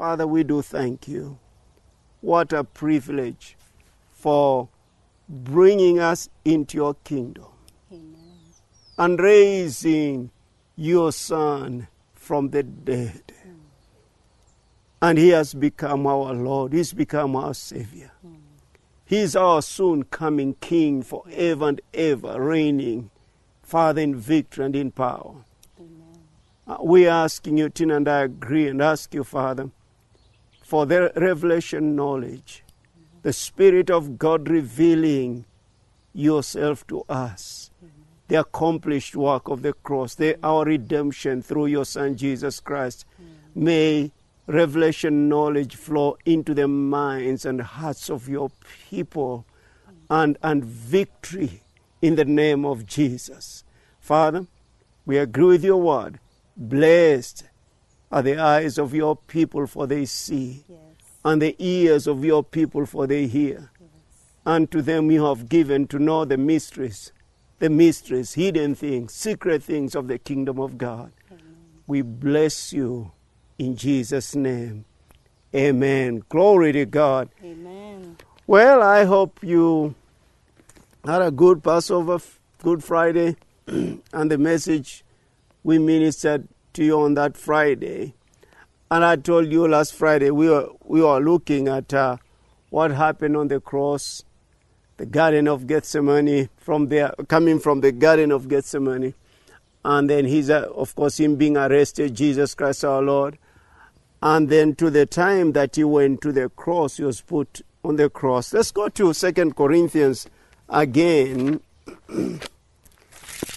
Father, we do thank you. What a privilege for bringing us into your kingdom Amen. and raising your Son from the dead. And he has become our Lord, he's become our Savior. He's our soon coming King forever and ever, reigning, Father, in victory and in power. Amen. Uh, we are asking you, Tina, and I agree and ask you, Father, for the revelation knowledge, the Spirit of God revealing yourself to us, the accomplished work of the cross, the, our redemption through your Son Jesus Christ. May revelation knowledge flow into the minds and hearts of your people and, and victory in the name of Jesus. Father, we agree with your word. Blessed are the eyes of your people, for they see, Yes. and the ears of your people, for they hear. And to them you have given to know the mysteries, the mysteries, hidden things, secret things of the kingdom of God. We bless you in Jesus' name. Amen. Glory to God. Amen. Well, I hope you had a good Passover, Good Friday, and the message we ministered to you on that Friday. And I told you last Friday we were we were looking at uh, what happened on the cross, the Garden of Gethsemane, from there coming from the Garden of Gethsemane, and then he's uh, of course him being arrested, Jesus Christ our Lord, and then to the time that he went to the cross, he was put on the cross. Let's go to Second Corinthians again.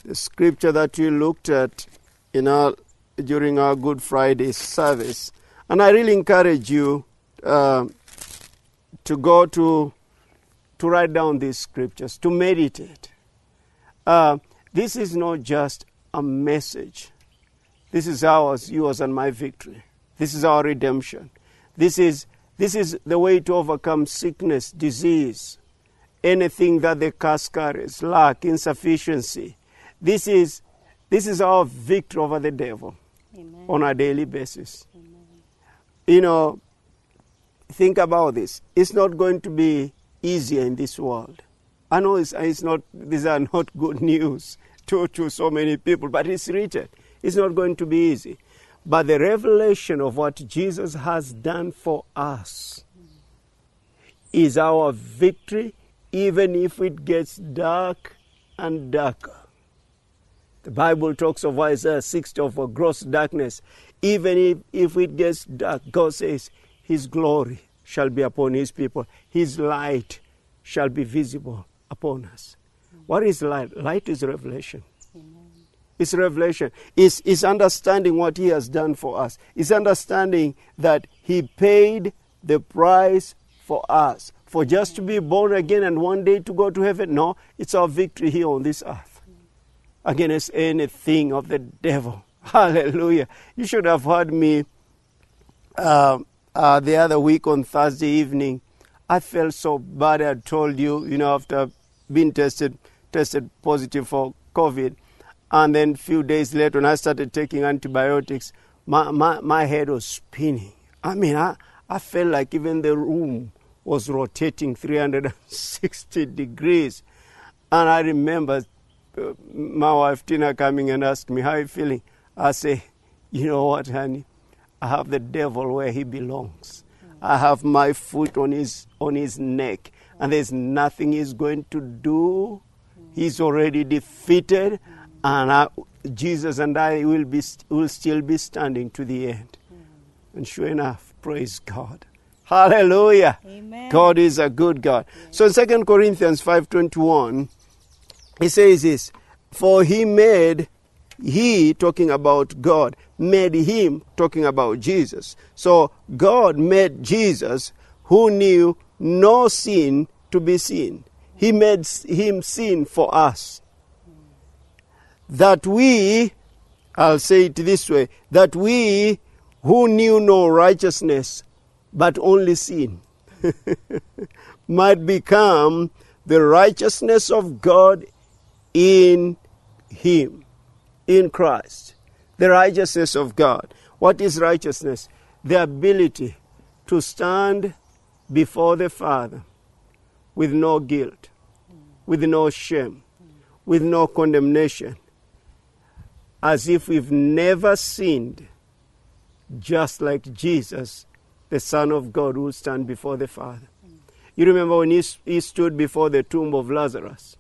the scripture that we looked at in our during our Good Friday service, and I really encourage you uh, to go to to write down these scriptures to meditate. Uh, this is not just a message. This is ours, yours, and my victory. This is our redemption. This is this is the way to overcome sickness, disease, anything that the curse carries, lack, insufficiency. This is this is our victory over the devil Amen. on a daily basis. You know, think about this. It's not going to be easier in this world. I know it's, it's not, these are not good news to, to so many people, but it's written. It's not going to be easy. But the revelation of what Jesus has done for us is our victory, even if it gets dark and darker. The Bible talks of Isaiah 60 of a gross darkness. Even if, if it gets dark, God says His glory shall be upon His people, His light shall be visible upon us. What is light? Light is revelation. It's revelation. It's, it's understanding what He has done for us. It's understanding that He paid the price for us. For just to be born again and one day to go to heaven. No, it's our victory here on this earth against anything of the devil. Hallelujah. You should have heard me uh, uh, the other week on Thursday evening. I felt so bad. I told you, you know, after being tested, tested positive for COVID, and then a few days later, when I started taking antibiotics, my, my, my head was spinning. I mean, I, I felt like even the room was rotating 360 degrees. And I remember my wife Tina coming and asked me, How are you feeling? I say, You know what, honey? I have the devil where he belongs. I have my foot on his on his neck, and there's nothing he's going to do. He's already defeated, and I, Jesus and I will be will still be standing to the end. And sure enough, praise God. Hallelujah. Amen. God is a good God. So in 2 Corinthians 5:21, he says this, for he made he talking about God made him talking about Jesus. So God made Jesus who knew no sin to be sin. He made him sin for us. That we I'll say it this way, that we who knew no righteousness but only sin might become the righteousness of God in Him, in Christ. The righteousness of God. What is righteousness? the ability to stand before the Father with no guilt, with no shame, with no condemnation, as if we've never sinned, just like Jesus, the Son of God, will stand before the Father. You remember when he, he stood before the tomb of Lazarus?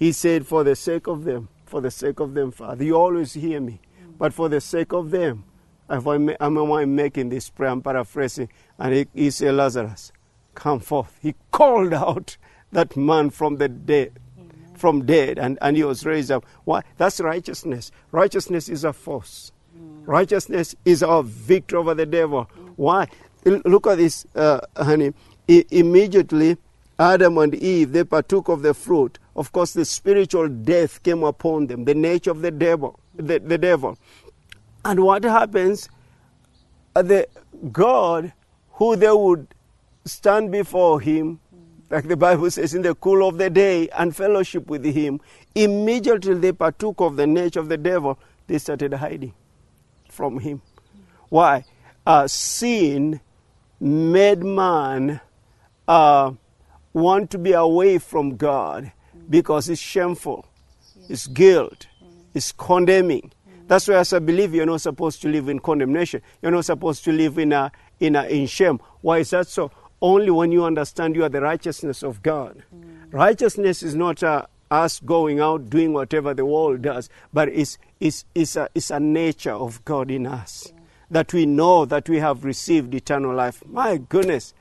He said, For the sake of them, for the sake of them, Father, you always hear me, but for the sake of them, I'm, I'm making this prayer, I'm paraphrasing, and he, he said, Lazarus, come forth. He called out that man from the dead, from dead, and, and he was raised up. Why? That's righteousness. Righteousness is a force. Righteousness is our victory over the devil. Why? Look at this, uh, honey. I- immediately, Adam and Eve, they partook of the fruit. Of course, the spiritual death came upon them, the nature of the devil. The, the devil. And what happens? Uh, The God, who they would stand before Him, like the Bible says, in the cool of the day and fellowship with Him, immediately they partook of the nature of the devil. They started hiding from Him. Why? Uh, sin made man uh, want to be away from God because it's shameful, it's guilt, it's condemning. That's why, as a believer, you're not supposed to live in condemnation. You're not supposed to live in a, in a, in shame. Why is that so? Only when you understand you are the righteousness of God. Righteousness is not uh, us going out doing whatever the world does, but it's, it's, it's, a, it's a nature of God in us that we know that we have received eternal life. My goodness,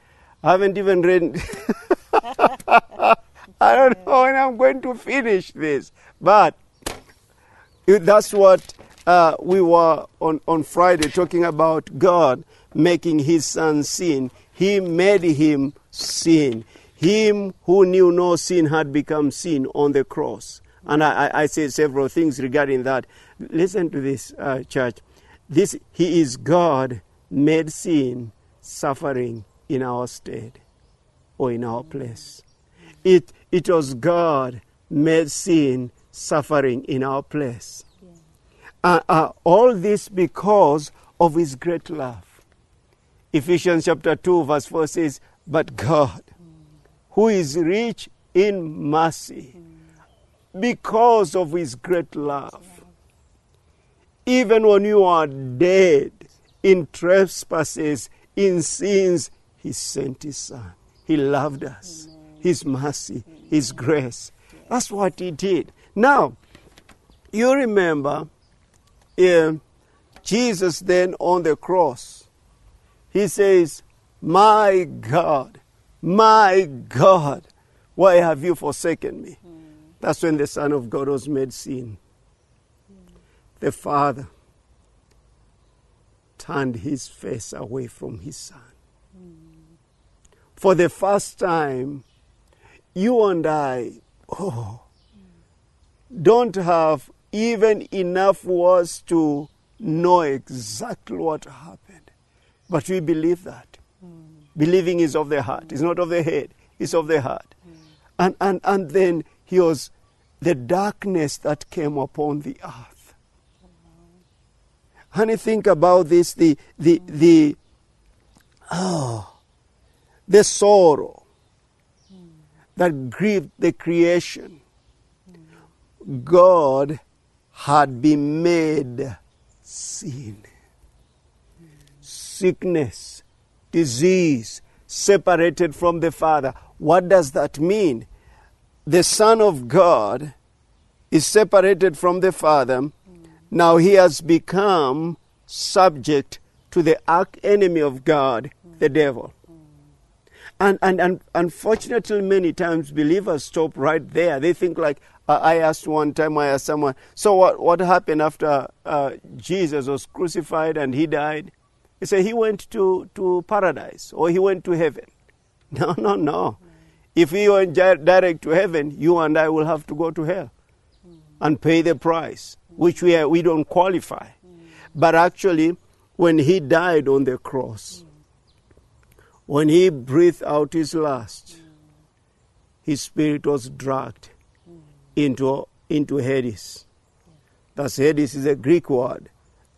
I haven't even read. I don't know when I'm going to finish this, but that's what uh, we were on, on Friday talking about God making his son sin. He made him sin. Him who knew no sin had become sin on the cross. And I, I, said several things regarding that. Listen to this, uh, church. This, he is God made sin suffering in our stead or in our place. It, it was God made sin suffering in our place. Uh, uh, all this because of his great love. Ephesians chapter 2, verse 4 says, But God, who is rich in mercy, because of his great love, even when you are dead in trespasses, in sins, he sent his son. He loved us. His mercy, his grace. That's what he did. Now, you remember uh, Jesus then on the cross, he says, My God, my God, why have you forsaken me? That's when the Son of God was made sin. The Father turned his face away from his Son. For the first time, you and I, oh, don't have even enough words to know exactly what happened. But we believe that. Believing is of the heart, it's not of the head, it's of the heart. And, and, and then he was the darkness that came upon the earth. Honey, think about this the, the, the, oh, the sorrow that grieved the creation. God had been made sin. Sickness, disease, separated from the Father. What does that mean? The Son of God is separated from the Father. Now he has become subject to the arch enemy of God, the devil. And, and, and unfortunately, many times believers stop right there. They think like, I asked one time, I asked someone, so what, what happened after uh, Jesus was crucified and he died? He said he went to, to paradise or he went to heaven. No, no, no. If he went direct to heaven, you and I will have to go to hell and pay the price, which we, are, we don't qualify. But actually, when he died on the cross, when he breathed out his last, his spirit was dragged into, into Hades. Thus, Hades is a Greek word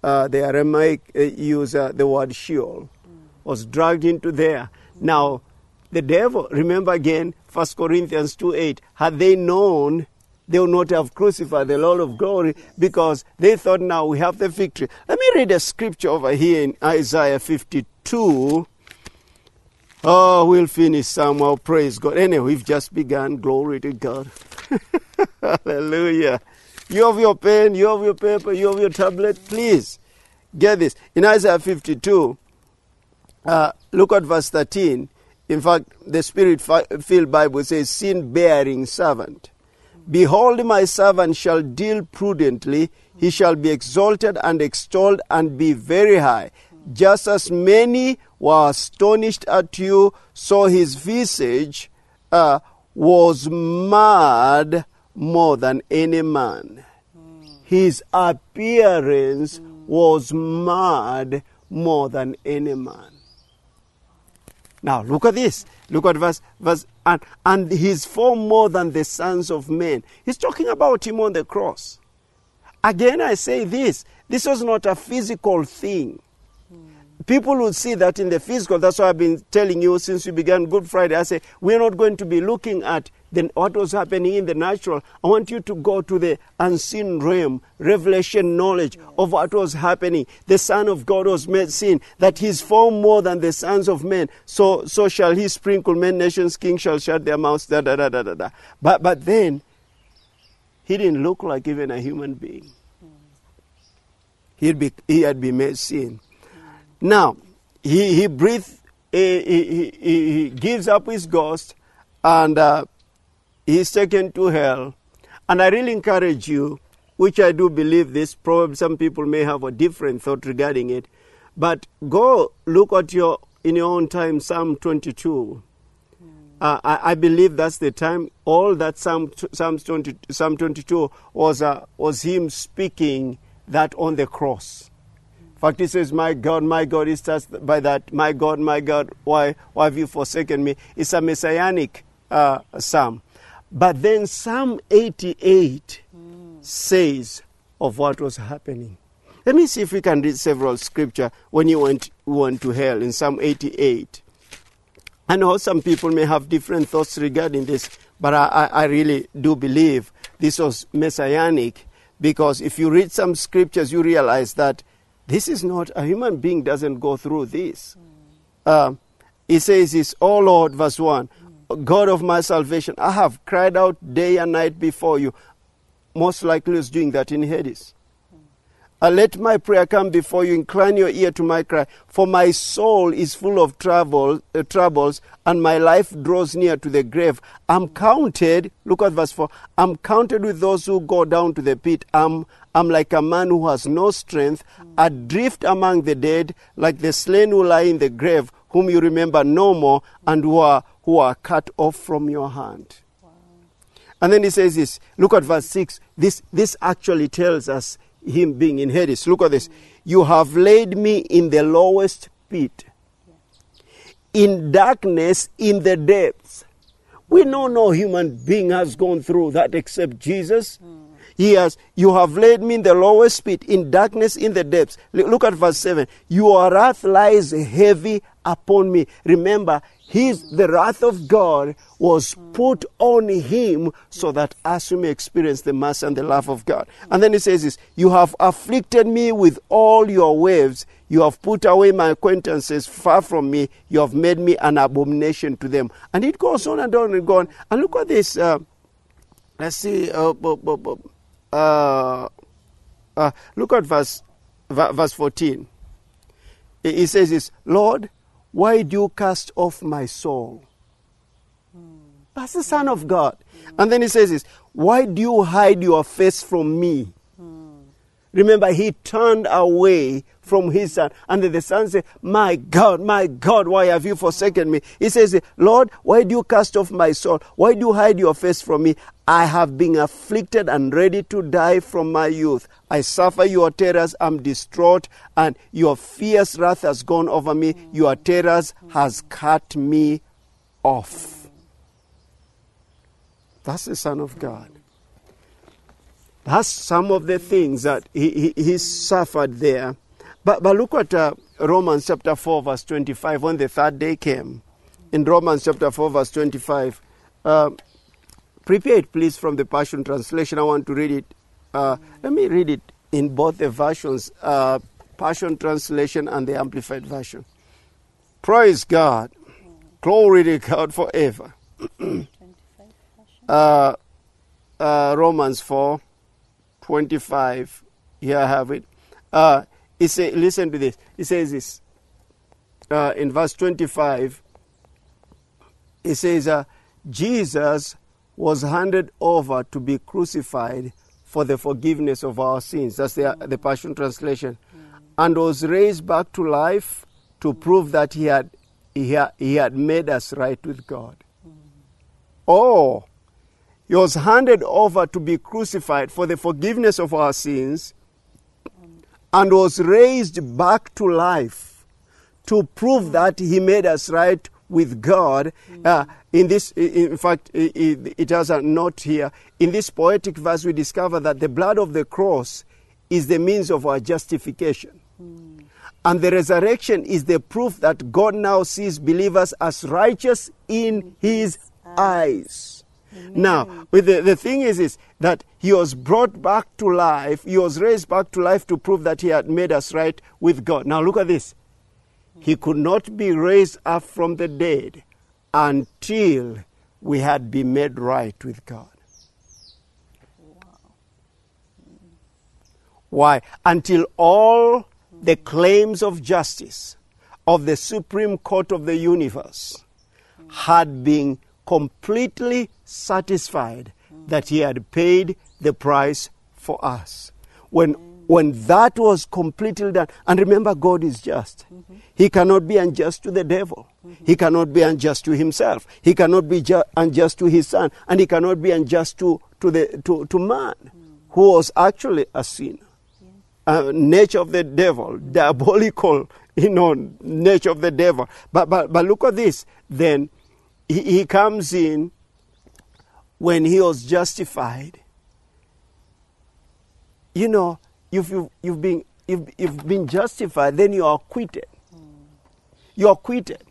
uh, the Aramaic uh, use uh, the word Sheol, was dragged into there. Now, the devil, remember again, 1 Corinthians 2 8, had they known, they would not have crucified the Lord of glory because they thought now we have the victory. Let me read a scripture over here in Isaiah 52. Oh, we'll finish somehow. Praise God. Anyway, we've just begun. Glory to God. Hallelujah. You have your pen, you have your paper, you have your tablet. Please get this. In Isaiah 52, uh, look at verse 13. In fact, the Spirit filled Bible says, Sin bearing servant. Behold, my servant shall deal prudently, he shall be exalted and extolled and be very high. Just as many were astonished at you, so his visage uh, was mad more than any man. His appearance was mad more than any man. Now look at this. Look at verse verse and and his form more than the sons of men. He's talking about him on the cross. Again I say this. This was not a physical thing. People would see that in the physical. That's why I've been telling you since we began Good Friday. I say we're not going to be looking at the, what was happening in the natural. I want you to go to the unseen realm, revelation knowledge of what was happening. The Son of God was made sin, that he's far more than the sons of men. So, so shall he sprinkle men, nations, kings shall shut their mouths, da da da da da da. But, but then, he didn't look like even a human being. He'd be, he had been made sin. Now, he, he breathed, he, he, he, gives up his ghost, and uh, he's taken to hell. And I really encourage you, which I do believe this, probably some people may have a different thought regarding it, but go look at your, in your own time, Psalm 22. Uh, I, I, believe that's the time. All that Psalm, Psalm, 20, Psalm 22 was, uh, was him speaking that on the cross. Fact, he says, My God, my God, he starts by that, My God, my God, why, why have you forsaken me? It's a messianic uh, psalm. But then Psalm 88 mm. says of what was happening. Let me see if we can read several scripture when you went, went to hell in Psalm 88. I know some people may have different thoughts regarding this, but I, I really do believe this was messianic because if you read some scriptures, you realize that this is not a human being doesn't go through this. Um, it says this, "Oh Lord," verse one, God of my salvation, I have cried out day and night before you. Most likely is doing that in Hades. Uh, let my prayer come before you. Incline your ear to my cry. For my soul is full of trouble, uh, troubles, and my life draws near to the grave. I'm counted, look at verse 4. I'm counted with those who go down to the pit. I'm, I'm like a man who has no strength, adrift among the dead, like the slain who lie in the grave, whom you remember no more, and who are, who are cut off from your hand. And then he says this. Look at verse 6. This, this actually tells us him being in Hades. Look at this. You have laid me in the lowest pit, in darkness, in the depths. We know no human being has gone through that except Jesus. He has, you have laid me in the lowest pit, in darkness, in the depths. Look at verse 7. Your wrath lies heavy upon me. Remember, his, the wrath of God was put on him so that us we may experience the mercy and the love of God. And then he says this, you have afflicted me with all your waves. You have put away my acquaintances far from me. You have made me an abomination to them. And it goes on and on and on. And look at this. Uh, let's see. Uh, uh, uh, look at verse, verse 14. He says this, Lord, why do you cast off my soul? That's the Son of God. And then he says this, Why do you hide your face from me? Remember, he turned away from his son. And the son said, My God, my God, why have you forsaken me? He says, Lord, why do you cast off my soul? Why do you hide your face from me? I have been afflicted and ready to die from my youth. I suffer your terrors, I'm distraught, and your fierce wrath has gone over me. Your terrors has cut me off. That's the Son of God. That's some of the things that he, he, he suffered there. But, but look at uh, Romans chapter 4, verse 25, when the third day came. In Romans chapter 4, verse 25. Uh, prepare it, please, from the Passion Translation. I want to read it. Uh, let me read it in both the versions uh, Passion Translation and the Amplified Version. Praise God. Glory to God forever. 25 passion. uh, uh, Romans 4 25. Here I have it. Uh, it say, listen to this. It says this uh, in verse 25. It says, uh, Jesus was handed over to be crucified for the forgiveness of our sins. That's the, the Passion Translation. And was raised back to life to prove that he had, he had, he had made us right with God. Oh, he was handed over to be crucified for the forgiveness of our sins and was raised back to life to prove that he made us right with God. Uh, in this, in fact, it has a note here. In this poetic verse, we discover that the blood of the cross is the means of our justification. And the resurrection is the proof that God now sees believers as righteous in his eyes. Now, with the, the thing is, is that he was brought back to life, he was raised back to life to prove that he had made us right with God. Now, look at this. He could not be raised up from the dead until we had been made right with God. Why? Until all the claims of justice of the Supreme Court of the universe had been completely satisfied that he had paid the price for us. When, when that was completely done, and remember, God is just. He cannot be unjust to the devil. He cannot be unjust to himself. He cannot be ju- unjust to his son. And he cannot be unjust to, to, the, to, to man, who was actually a sinner uh, nature of the devil, diabolical, you know, nature of the devil. But but but look at this. Then he, he comes in when he was justified. You know, if you you've been you've, you've been justified, then you are acquitted. You are acquitted.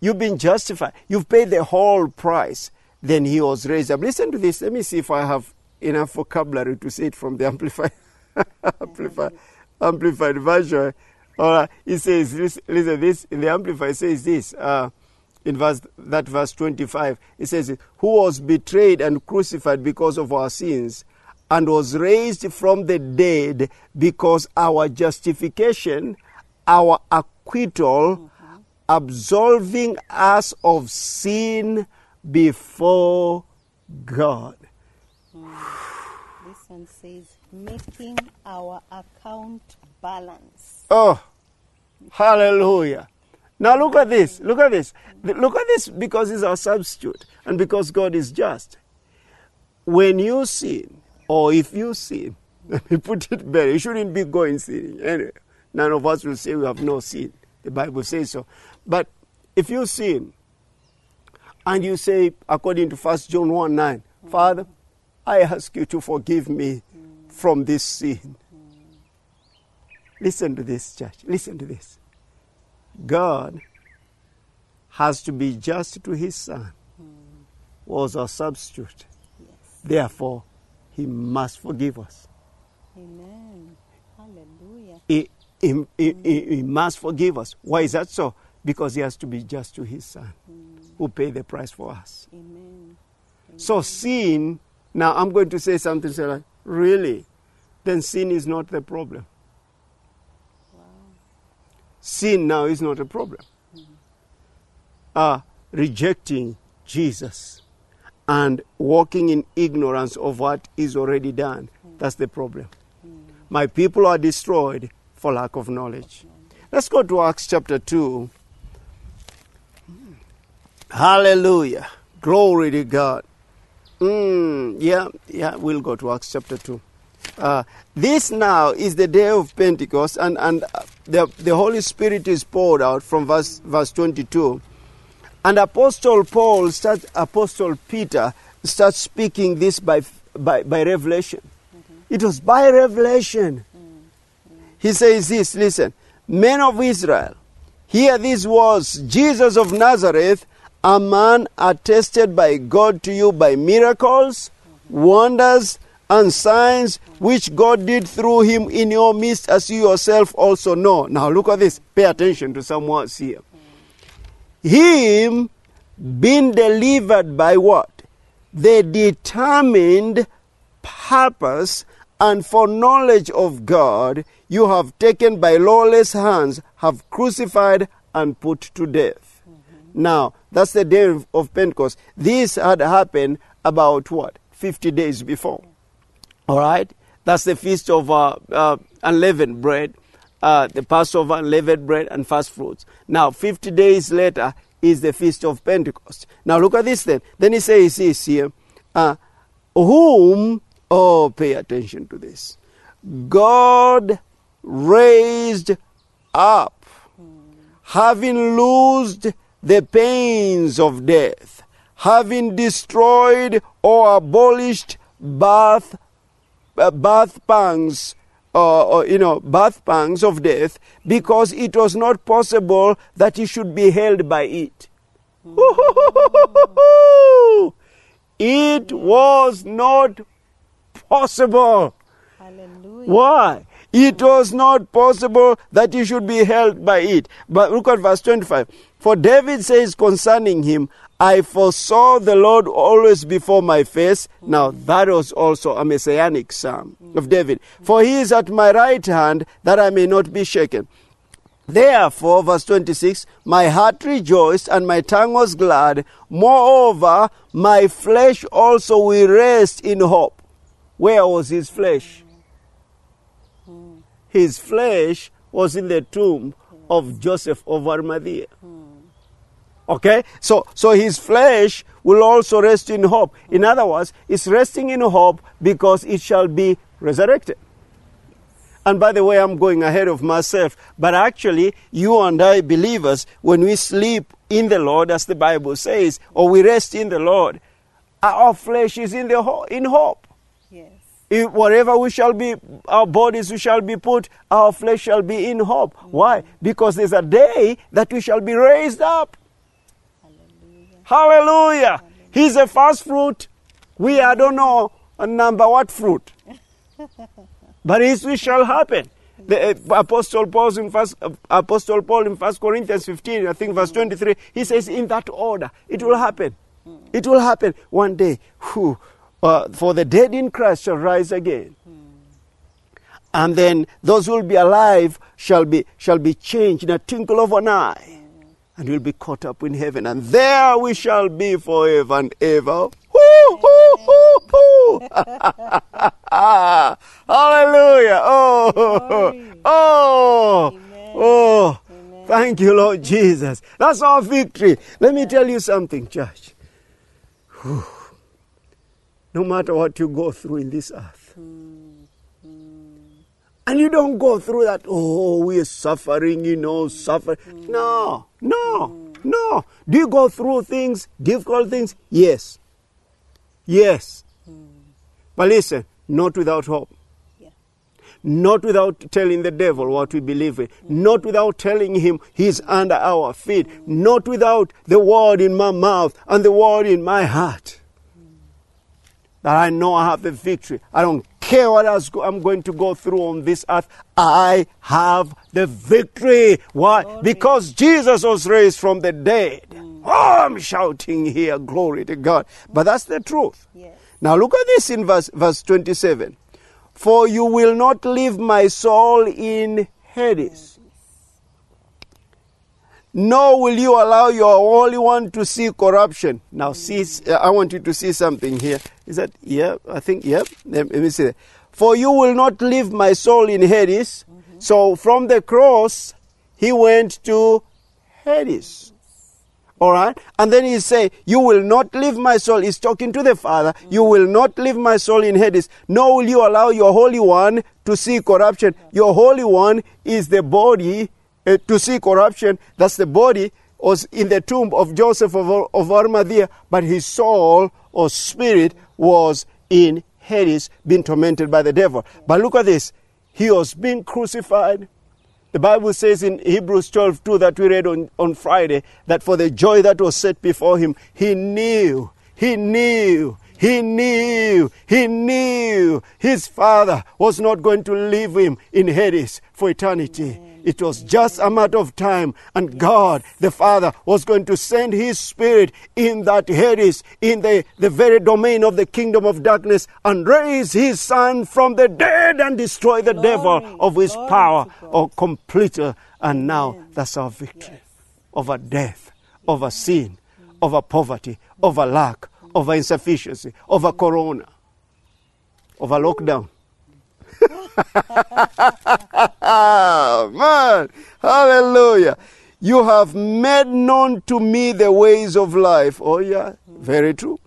You've been justified. You've paid the whole price. Then he was raised up. Listen to this. Let me see if I have enough vocabulary to say it from the amplified amplified, amplified version. All right. He says, listen, listen this the amplified says this. Uh, in verse that verse 25 it says who was betrayed and crucified because of our sins and was raised from the dead because our justification our acquittal mm-hmm. absolving us of sin before god mm. This one says, making our account balance. Oh, hallelujah. Now look at this. Look at this. Look at this because he's our substitute and because God is just. When you sin, or if you sin, let me put it better, you shouldn't be going sinning. Anyway, none of us will say we have no sin. The Bible says so. But if you sin, and you say, according to 1 John 1 9, Father, I ask you to forgive me from this sin. Listen to this, church. Listen to this. God has to be just to his son, was our substitute. Yes. Therefore, he must forgive us. Amen. Hallelujah. He, he, he, he- he must forgive us. Why is that so? Because he has to be just to his son, mm. who paid the price for us. Amen. So sin, now I'm going to say something really? Then sin is not the problem. Sin now is not a problem. Uh, rejecting Jesus and walking in ignorance of what is already done, that's the problem. My people are destroyed for lack of knowledge. Let's go to Acts chapter 2. Hallelujah. Glory to God. Mm, yeah, yeah, we'll go to Acts chapter 2. Uh, this now is the day of Pentecost, and, and uh, the, the Holy Spirit is poured out from verse, verse 22. And Apostle Paul starts, Apostle Peter starts speaking this by, by, by revelation. It was by revelation. He says this listen, men of Israel, hear these words Jesus of Nazareth, a man attested by God to you by miracles, wonders, and signs which God did through him in your midst, as you yourself also know. Now look at this. Pay attention to some words here. Him being delivered by what? The determined purpose and foreknowledge of God, you have taken by lawless hands, have crucified and put to death. Mm-hmm. Now, that's the day of- of Pentecost. This had happened about what? 50 days before. All right? That's the feast of uh, uh, unleavened bread, uh, the Passover, unleavened bread, and first fruits. Now, 50 days later is the feast of Pentecost. Now, look at this then. Then he says this here uh, Whom, oh, pay attention to this. God raised up, having loosed the pains of death, having destroyed or abolished birth uh, birth pangs, uh, or, you know, birth pangs of death, because it was not possible that he should be held by it. It was not possible. Hallelujah. Why? It was not possible that he should be held by it. But look at verse 25. For David says concerning him, I foresaw the Lord always before my face. Now, that was also a messianic psalm of David. For he is at my right hand that I may not be shaken. Therefore, verse 26, my heart rejoiced and my tongue was glad. Moreover, my flesh also will rest in hope. Where was his flesh? His flesh was in the tomb of Joseph of Arimathea. Okay? So, so his flesh will also rest in hope. In other words, it's resting in hope because it shall be resurrected. And by the way, I'm going ahead of myself. But actually, you and I believers, when we sleep in the Lord, as the Bible says, or we rest in the Lord, our flesh is in the ho- in hope. Yes. If whatever we shall be, our bodies we shall be put, our flesh shall be in hope. Why? Mm. Because there's a day that we shall be raised up. Hallelujah. He's a first fruit. We, I don't know, a number what fruit. but it shall happen. The uh, Apostle Paul in first, uh, Apostle Paul in First Corinthians 15, I think verse 23, he says, in that order, it will happen. It will happen one day. Uh, for the dead in Christ shall rise again. And then those who will be alive shall be, shall be changed in a twinkle of an eye. And we'll be caught up in heaven. And there we shall be forever and ever. Woo, hoo, hoo, hoo. Hallelujah. Oh, Glory. oh, Amen. oh. Amen. Thank you, Lord Jesus. That's our victory. Let me tell you something, church. Whew. No matter what you go through in this earth, and you don't go through that, oh, we are suffering, you know, suffer. No, no, no. Do you go through things, difficult things? Yes. Yes. But listen, not without hope. Yeah. Not without telling the devil what we believe in. Not without telling him he's under our feet. Not without the word in my mouth and the word in my heart. That I know I have the victory. I don't care what else I'm going to go through on this earth. I have the victory. Why? Glory. Because Jesus was raised from the dead. Mm. Oh, I'm shouting here. Glory to God. But that's the truth. Yes. Now look at this in verse, verse 27. For you will not leave my soul in Hades, nor will you allow your Holy One to see corruption. Now, see, I want you to see something here. Is that, yeah, I think, yeah. Let, me see that. For you will not leave my soul in Hades. So from the cross, he went to Hades. All right? And then he say, You will not leave my soul. He's talking to the Father. You will not leave my soul in Hades, nor will you allow your Holy One to see corruption. Your Holy One is the body uh, to see corruption. That's the body was in the tomb of Joseph of, of Arimathea, but his soul or spirit was in Hades, being tormented by the devil. But look at this. He was being crucified. The Bible says in Hebrews 12 2 that we read on, on Friday that for the joy that was set before him, he knew, he knew, he knew, he knew his father was not going to leave him in Hades for eternity. It was just a matter of time, and God, the Father, was going to send His Spirit in that Hades, in the, the very domain of the kingdom of darkness, and raise His Son from the dead and destroy the devil of His glory power or oh, completer. Uh, and now that's our victory over death, over sin, over poverty, over lack, over insufficiency, over corona, over lockdown. Man, hallelujah. You have made known to me the ways of life. Oh, yeah, very true.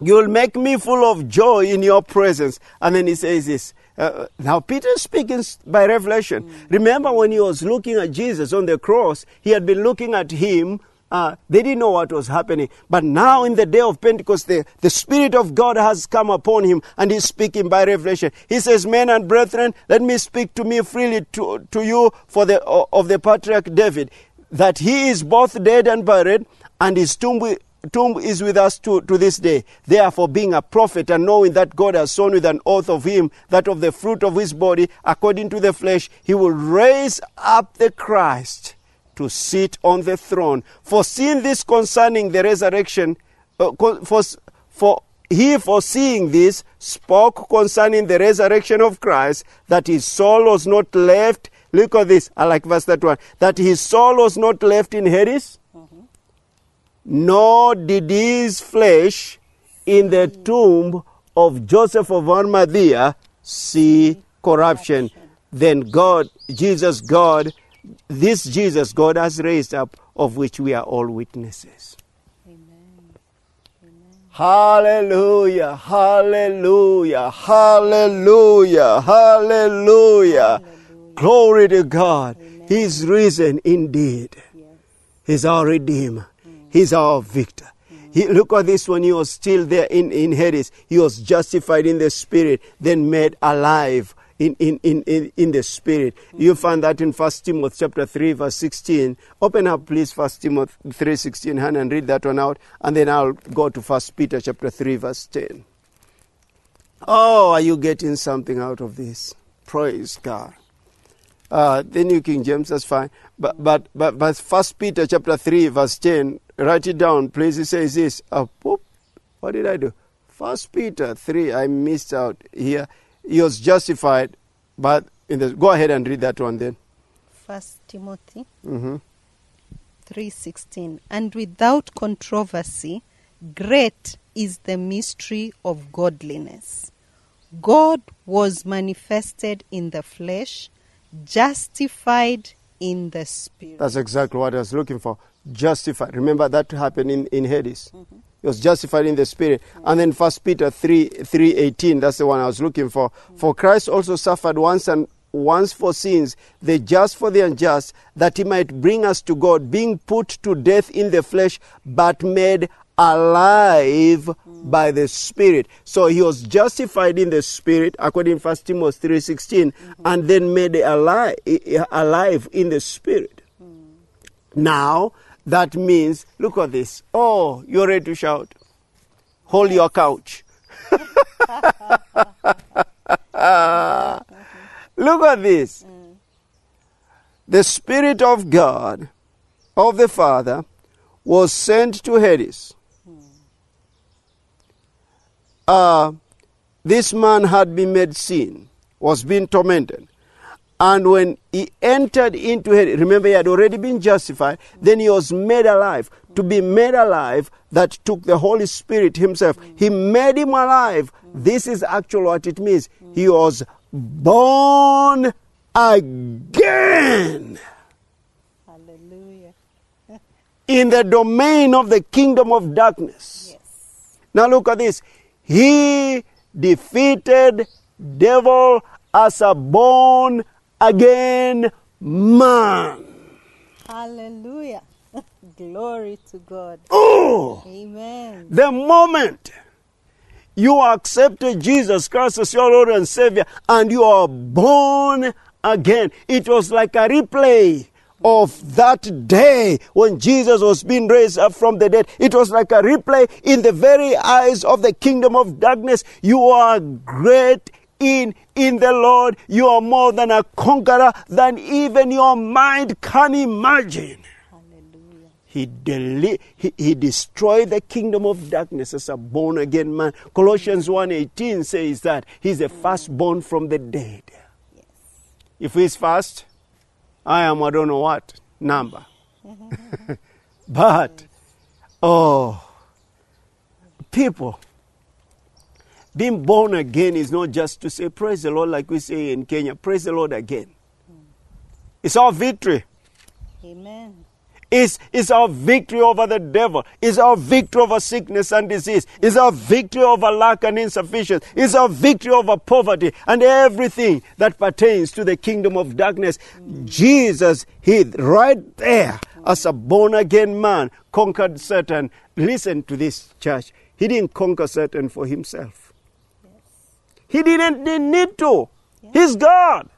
You'll make me full of joy in your presence. And then he says this. Uh, now, Peter speaking by revelation. Remember when he was looking at Jesus on the cross, he had been looking at him. Uh, they didn't know what was happening. But now, in the day of Pentecost, the, the Spirit of God has come upon him and he's speaking by revelation. He says, Men and brethren, let me speak to me freely to, to you for the, of the patriarch David, that he is both dead and buried, and his tomb tomb is with us to, to this day. Therefore, being a prophet and knowing that God has sworn with an oath of him that of the fruit of his body, according to the flesh, he will raise up the Christ to sit on the throne. For seeing this concerning the resurrection, uh, for, for he foreseeing this spoke concerning the resurrection of Christ, that his soul was not left. Look at this. I like verse that one. That his soul was not left in Hades, nor did his flesh in the tomb of Joseph of Arimathea see corruption. Then God, Jesus, God, this Jesus God has raised up, of which we are all witnesses. Hallelujah, hallelujah, hallelujah, hallelujah. Glory to God. He's risen indeed. He's our Redeemer. He's our victor. He, look at this when he was still there in, in Hades. He was justified in the Spirit, then made alive in, in, in, in, in the Spirit. You find that in 1 Timothy chapter 3, verse 16. Open up, please, 1 Timothy 3, 16, Hannah, and read that one out. And then I'll go to 1 Peter chapter 3, verse 10. Oh, are you getting something out of this? Praise God. Uh, the New King James, that's fine. But but but but First Peter chapter three verse ten. Write it down, please. It says this. Uh, whoop. what did I do? First Peter three. I missed out here. He was justified, but in the go ahead and read that one then. First Timothy mm-hmm. 3:16 and without controversy great is the mystery of godliness God was manifested in the flesh justified in the spirit That's exactly what I was looking for. Justified. Remember that happened in, in Hades. He was justified in the spirit. And then First Peter 3 three eighteen, that's the one I was looking for. For Christ also suffered once and once for sins, the just for the unjust, that he might bring us to God, being put to death in the flesh, but made alive by the spirit so he was justified in the spirit according to 1 timothy 3.16 and then made alive, alive in the spirit hmm. now that means look at this. Oh you're ready to shout. Hold your couch. Look at this. The spirit of god of the father was sent to hades. Uh, this man had been made sin, was being tormented. And when he entered into Hades, remember he had already been justified, then he was made alive. To be made alive, that took the Holy Spirit himself. He made him alive. This is actually what it means. He was born again hallelujah in the domain of the kingdom of darkness. yes Now look at this. He defeated devil as a born again man. hallelujah glory to God Oh, amen the moment you accepted Jesus Christ as your Lord and Savior, and you are born again. It was like a replay of that day when Jesus was being raised up from the dead. It was like a replay in the very eyes of the kingdom of darkness. You are great in in the Lord. You are more than a conqueror than even your mind can imagine. Hallelujah. He, deli- he, he destroyed the kingdom of darkness as a born again man. Colossians 1.18 says that he's the firstborn from the dead. Yes. If he's first, I am I don't know what number. but, oh, people, being born again is not just to say, Praise the Lord, like we say in Kenya, praise the Lord again. Hmm. It's our victory. Amen. It's, it's our victory over the devil. It's our victory over sickness and disease. It's our victory over lack and insufficiency. It's our victory over poverty and everything that pertains to the kingdom of darkness. Hmm. Jesus, He right there as a born again man conquered Satan. Listen to this, church. He didn't conquer Satan for himself. He didn't need to. He's God.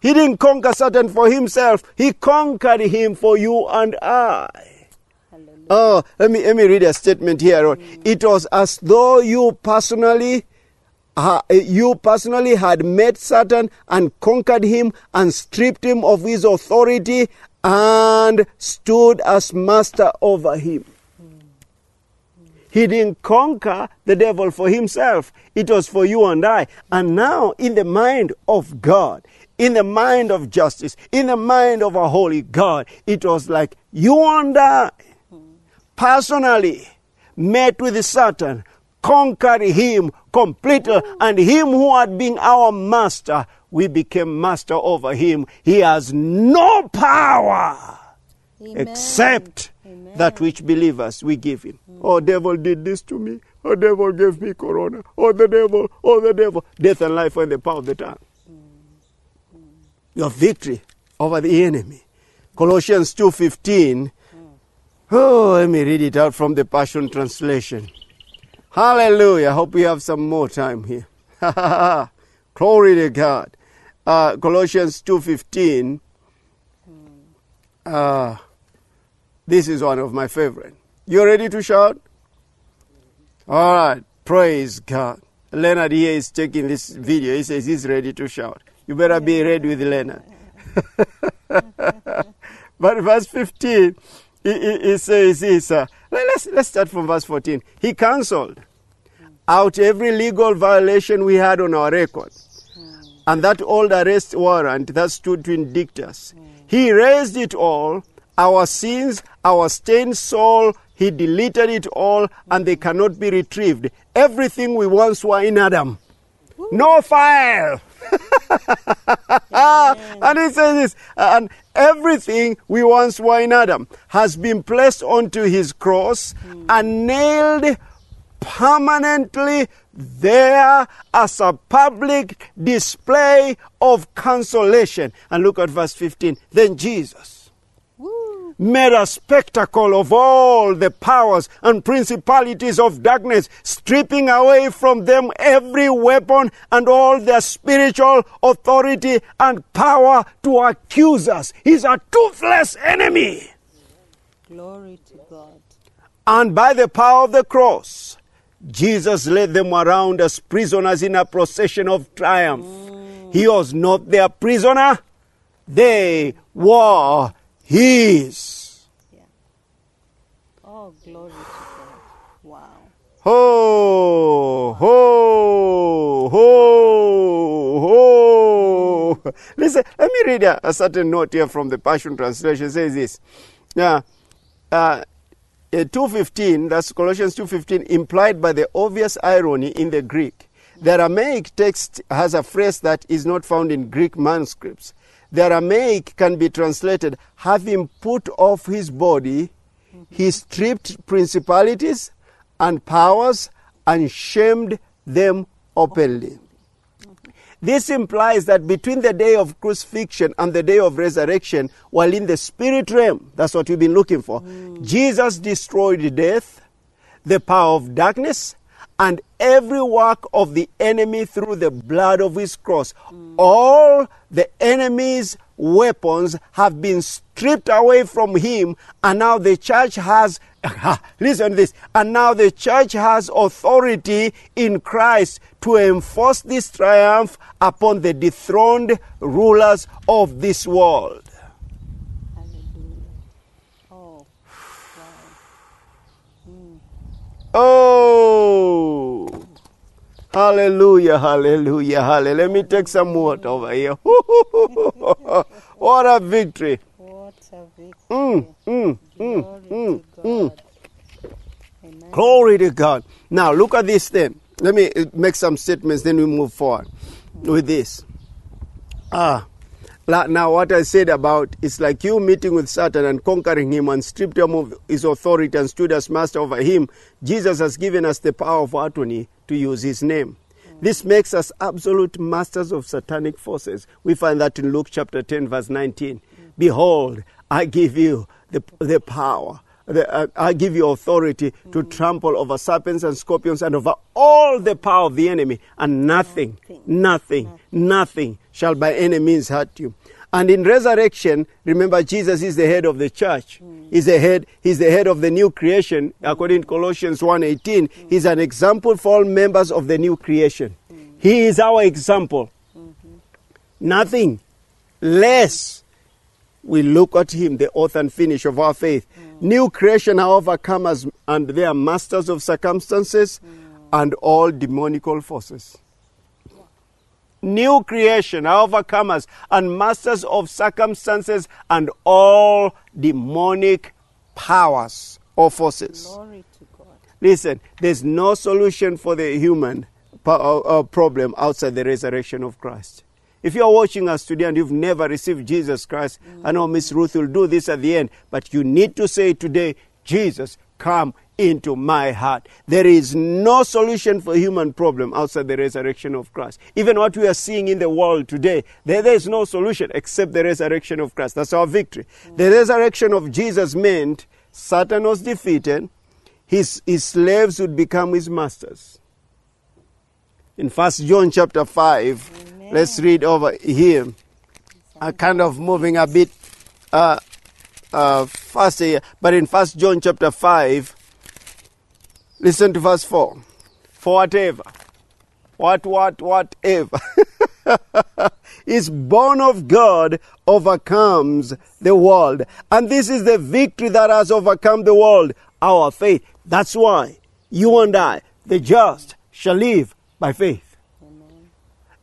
He didn't conquer Satan for himself. He conquered him for you and I. Hallelujah. Oh, let me let me read a statement here. It was as though you personally uh, you personally had met Satan and conquered him and stripped him of his authority and stood as master over him. He didn't conquer the devil for himself. It was for you and I. And now, in the mind of God, in the mind of justice, in the mind of a holy God, it was like you and I personally met with Satan, conquered him completely, and him who had been our master, we became master over him. He has no power Amen. except Amen. that which believers we give him. Oh, devil did this to me. Oh, devil gave me corona. Oh, the devil. Oh, the devil. Death and life are in the power of the tongue. Your victory over the enemy. Colossians 2.15. Oh, let me read it out from the Passion Translation. Hallelujah. I Hope we have some more time here. Glory to God. Uh, Colossians 2.15. Uh, this is one of my favorite. You ready to shout? All right. Praise God. Leonard here is taking this video. He says he's ready to shout. You better be ready with Leonard. but verse 15, he, it, it says this. Uh, let- let's, let's start from verse 14. He cancelled out every legal violation we had on our record. And that old arrest warrant that stood to indict us. He raised it all, our sins, our stained soul, he deleted it all, and they cannot be retrieved. Everything we once were in Adam. No file. and he says this, and everything we once were in Adam has been placed onto his cross and nailed permanently there as a public display of consolation. And look at verse 15. Then Jesus. Made a spectacle of all the powers and principalities of darkness, stripping away from them every weapon and all their spiritual authority and power to accuse us. He's a toothless enemy. Glory to God. And by the power of the cross, Jesus led them around as prisoners in a procession of triumph. He was not their prisoner, they were his. Yeah. Oh, glory to God. Wow. Ho, ho, ho, ho. Listen, let me read a, a certain note here from the Passion Translation. It says this. Yeah. Uh, uh, 2.15, that's Colossians 2.15, implied by the obvious irony in the Greek. The Aramaic text has a phrase that is not found in Greek manuscripts. The Aramaic can be translated, having put off his body, he stripped principalities and powers and shamed them openly. This implies that between the day of crucifixion and the day of resurrection, while in the spirit realm, that's what we've been looking for, mm. Jesus destroyed death, the power of darkness, and every work of the enemy through the blood of his cross. All the enemy's weapons have been stripped away from him, and now the church has, listen to this, and now the church has authority in Christ to enforce this triumph upon the dethroned rulers of this world. Hallelujah. Oh, wow. Oh, hallelujah, hallelujah, hallelujah. Let me take some water over here. what a victory. What a victory. Mm, mm, mm, Glory mm, to mm. Glory to God. Now, look at this then. Let me uh, make some statements, then we move forward with this. Ah, now what I said about it's like you meeting with Satan and conquering him and stripped him of his authority and stood as master over him. Jesus has given us the power of attorney to use his name. This makes us absolute masters of satanic forces. We find that in Luke chapter 10, verse 19. Behold, I give you the, the power the, uh, I give you authority to trample over serpents and scorpions and over all the power of the enemy, and nothing, nothing, nothing shall by any means hurt you. And in resurrection, remember Jesus is the head of the church. Hmm. He's the head, he's the head of the new creation, hmm. according to Colossians 1.18. Hmm. He's an example for all members of the new creation. He is our example. Mm-hmm. Nothing less we look at him, the author and finish of our faith. New creation are overcomers, and they are masters of circumstances and all demonical forces. New creation are overcomers and masters of circumstances and all demonic powers or forces. Glory to God. Listen, there's no solution for the human uh, uh, problem outside the resurrection of Christ. If you're watching us today and you've never received Jesus Christ, I know Miss Ruth will do this at the end, but you need to say today, Jesus, come into my heart. There is no solution for human problem outside the resurrection of Christ. Even what we are seeing in the world today, there, there is no solution except the resurrection of Christ. That's our victory. The resurrection of Jesus meant Satan was defeated, his, his slaves would become his masters. In First John chapter 5, Amen. Let's read over here. I'm kind of moving a bit uh, uh, faster here. But in First John chapter 5, listen to verse 4. For whatever, what, what, whatever is born of God overcomes the world. And this is the victory that has overcome the world, our faith. That's why you and I, the just, shall live by faith.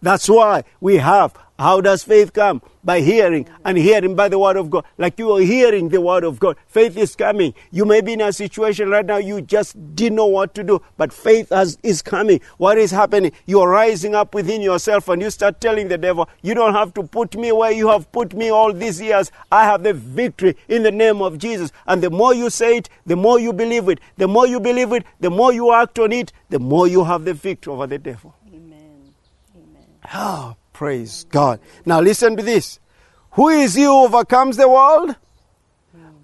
That's why we have. How does faith come? By hearing, and hearing by the word of God. Like you are hearing the word of God. Faith is coming. You may be in a situation right now you just didn't know what to do, but faith has, is coming. What is happening? You are rising up within yourself and you start telling the devil, You don't have to put me where you have put me all these years. I have the victory in the name of Jesus. And the more you say it, the more you believe it. The more you believe it, the more you act on it, the more you have the victory over the devil. Ah, praise God. Now listen to this. Who is he who overcomes the world?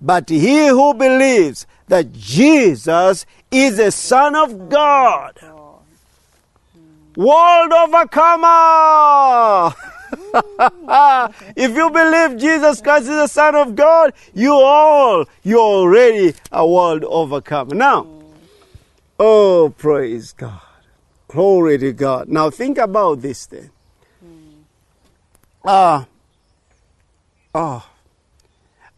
But he who believes that Jesus is the Son of God. God. World overcomer! if you believe Jesus Christ is the Son of God, you all, you're already a world overcomer. Now, oh, praise God. Glory to God. Now, think about this thing. Ah, ah.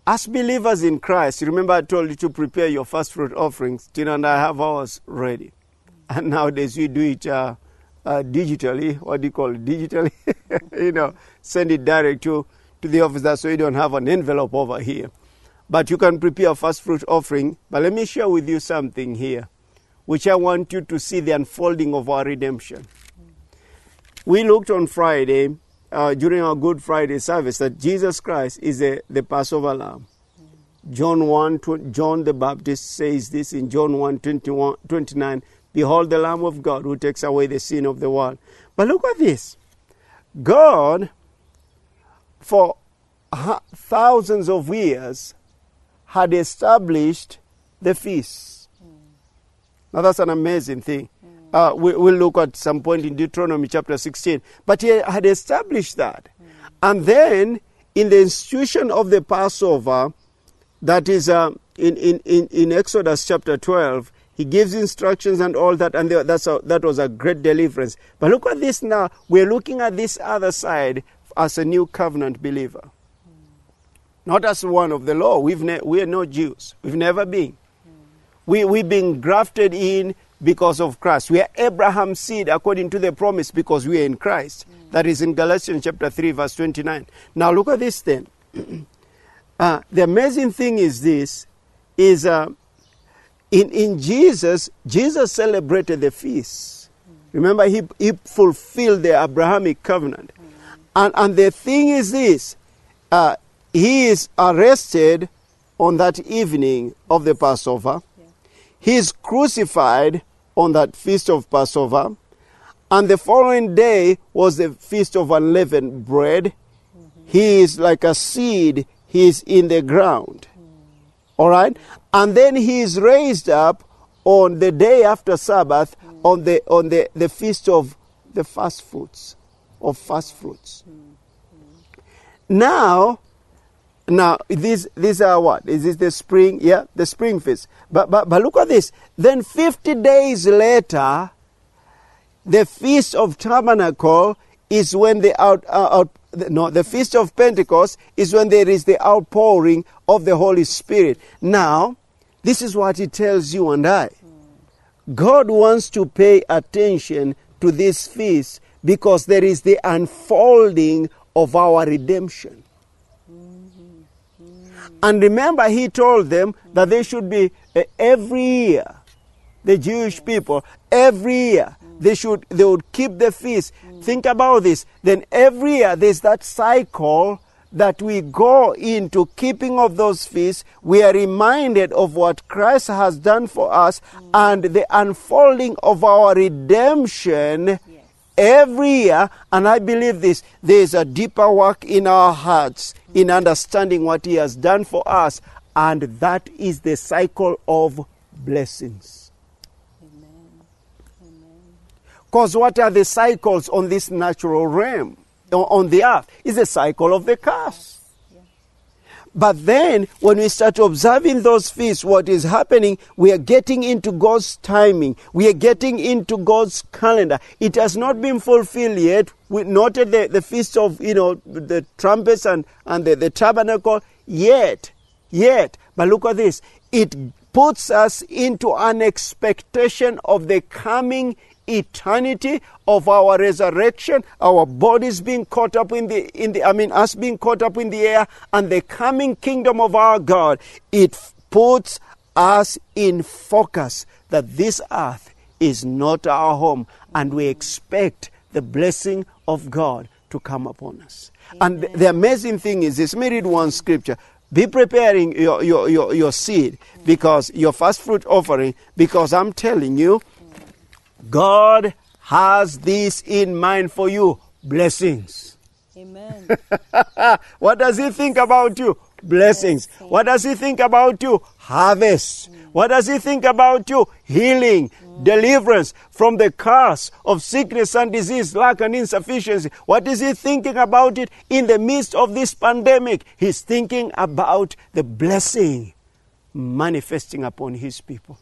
As believers in Christ, remember I told you to prepare your first fruit offerings. Tina and I have ours ready. And nowadays we do it uh, uh, digitally. What do you call it? Digitally? you know, send it direct to, to the officer so you don't have an envelope over here. But you can prepare first fruit offering. But let me share with you something here, which I want you to see the unfolding of our redemption. We looked on Friday uh, during our Good Friday service that Jesus Christ is the, the Passover lamb. John 1, tw- John the Baptist says this in John 1, 21, 29, Behold the Lamb of God who takes away the sin of the world. But look at this. God, for ha- thousands of years, had established the feast. Now that's an amazing thing. Uh, we, we'll look at some point in Deuteronomy chapter 16. But he had established that. And then in the institution of the Passover, that is uh, in, in, in, in Exodus chapter 12, he gives instructions and all that, and that's a, that was a great deliverance. But look at this now. We're looking at this other side as a new covenant believer. Not as one of the law. We've ne- we are not Jews. We've never been. We, we've been grafted in because of Christ. We are Abraham's seed according to the promise because we are in Christ. That is in Galatians chapter 3, verse 29. Now look at this then. uh, the amazing thing is this is uh, in, in Jesus, Jesus celebrated the feast. Remember, he, he fulfilled the Abrahamic covenant. And, and the thing is this uh, he is arrested on that evening of the Passover. He is crucified on that feast of Passover. And the following day was the feast of unleavened bread. He is like a seed, he is in the ground. All right? And then he is raised up on the day after Sabbath on the on the, the feast of the first fruits, of first fruits. Now, now these these are what? Is this the spring? Yeah, the spring feast. But but but look at this. Then fifty days later, the feast of tabernacle is when the out, uh, out no the feast of pentecost is when there is the outpouring of the holy spirit now this is what it tells you and i god wants to pay attention to this feast because there is the unfolding of our redemption and remember he told them that they should be uh, every year the jewish people every year they should they would keep the feast. Think about this. Then every year there's that cycle that we go into keeping of those feasts. We are reminded of what christ has done for us and the unfolding of our redemption every year. And i believe this. There is a deeper work in our hearts in understanding what he has done for us and that is the cycle of blessings Because what are the cycles on this natural realm, on the earth? Is the cycle of the curse. But then, when we start observing those feasts, what is happening, we are getting into God's timing. We are getting into God's calendar. It has not been fulfilled yet. We noted the, the feast of, you know, the trumpets and, and the, the tabernacle yet. Yet. But look at this. It puts us into an expectation of the coming eternity of our resurrection, our bodies being caught up in the in the I mean us being caught up in the air and the coming kingdom of our God, it puts us in focus that this earth is not our home and we expect the blessing of God to come upon us. And the, the amazing thing is this, let me read one scripture. Be preparing your, your, your, your seed because your first fruit offering, because I'm telling you, God has this in mind for you blessings. Amen. what does He think about you? Blessings. What does He think about you? Harvest. Mm. What does He think about you? Healing, mm. deliverance from the curse of sickness and disease, lack and insufficiency. What is He thinking about it in the midst of this pandemic? He's thinking about the blessing manifesting upon His people.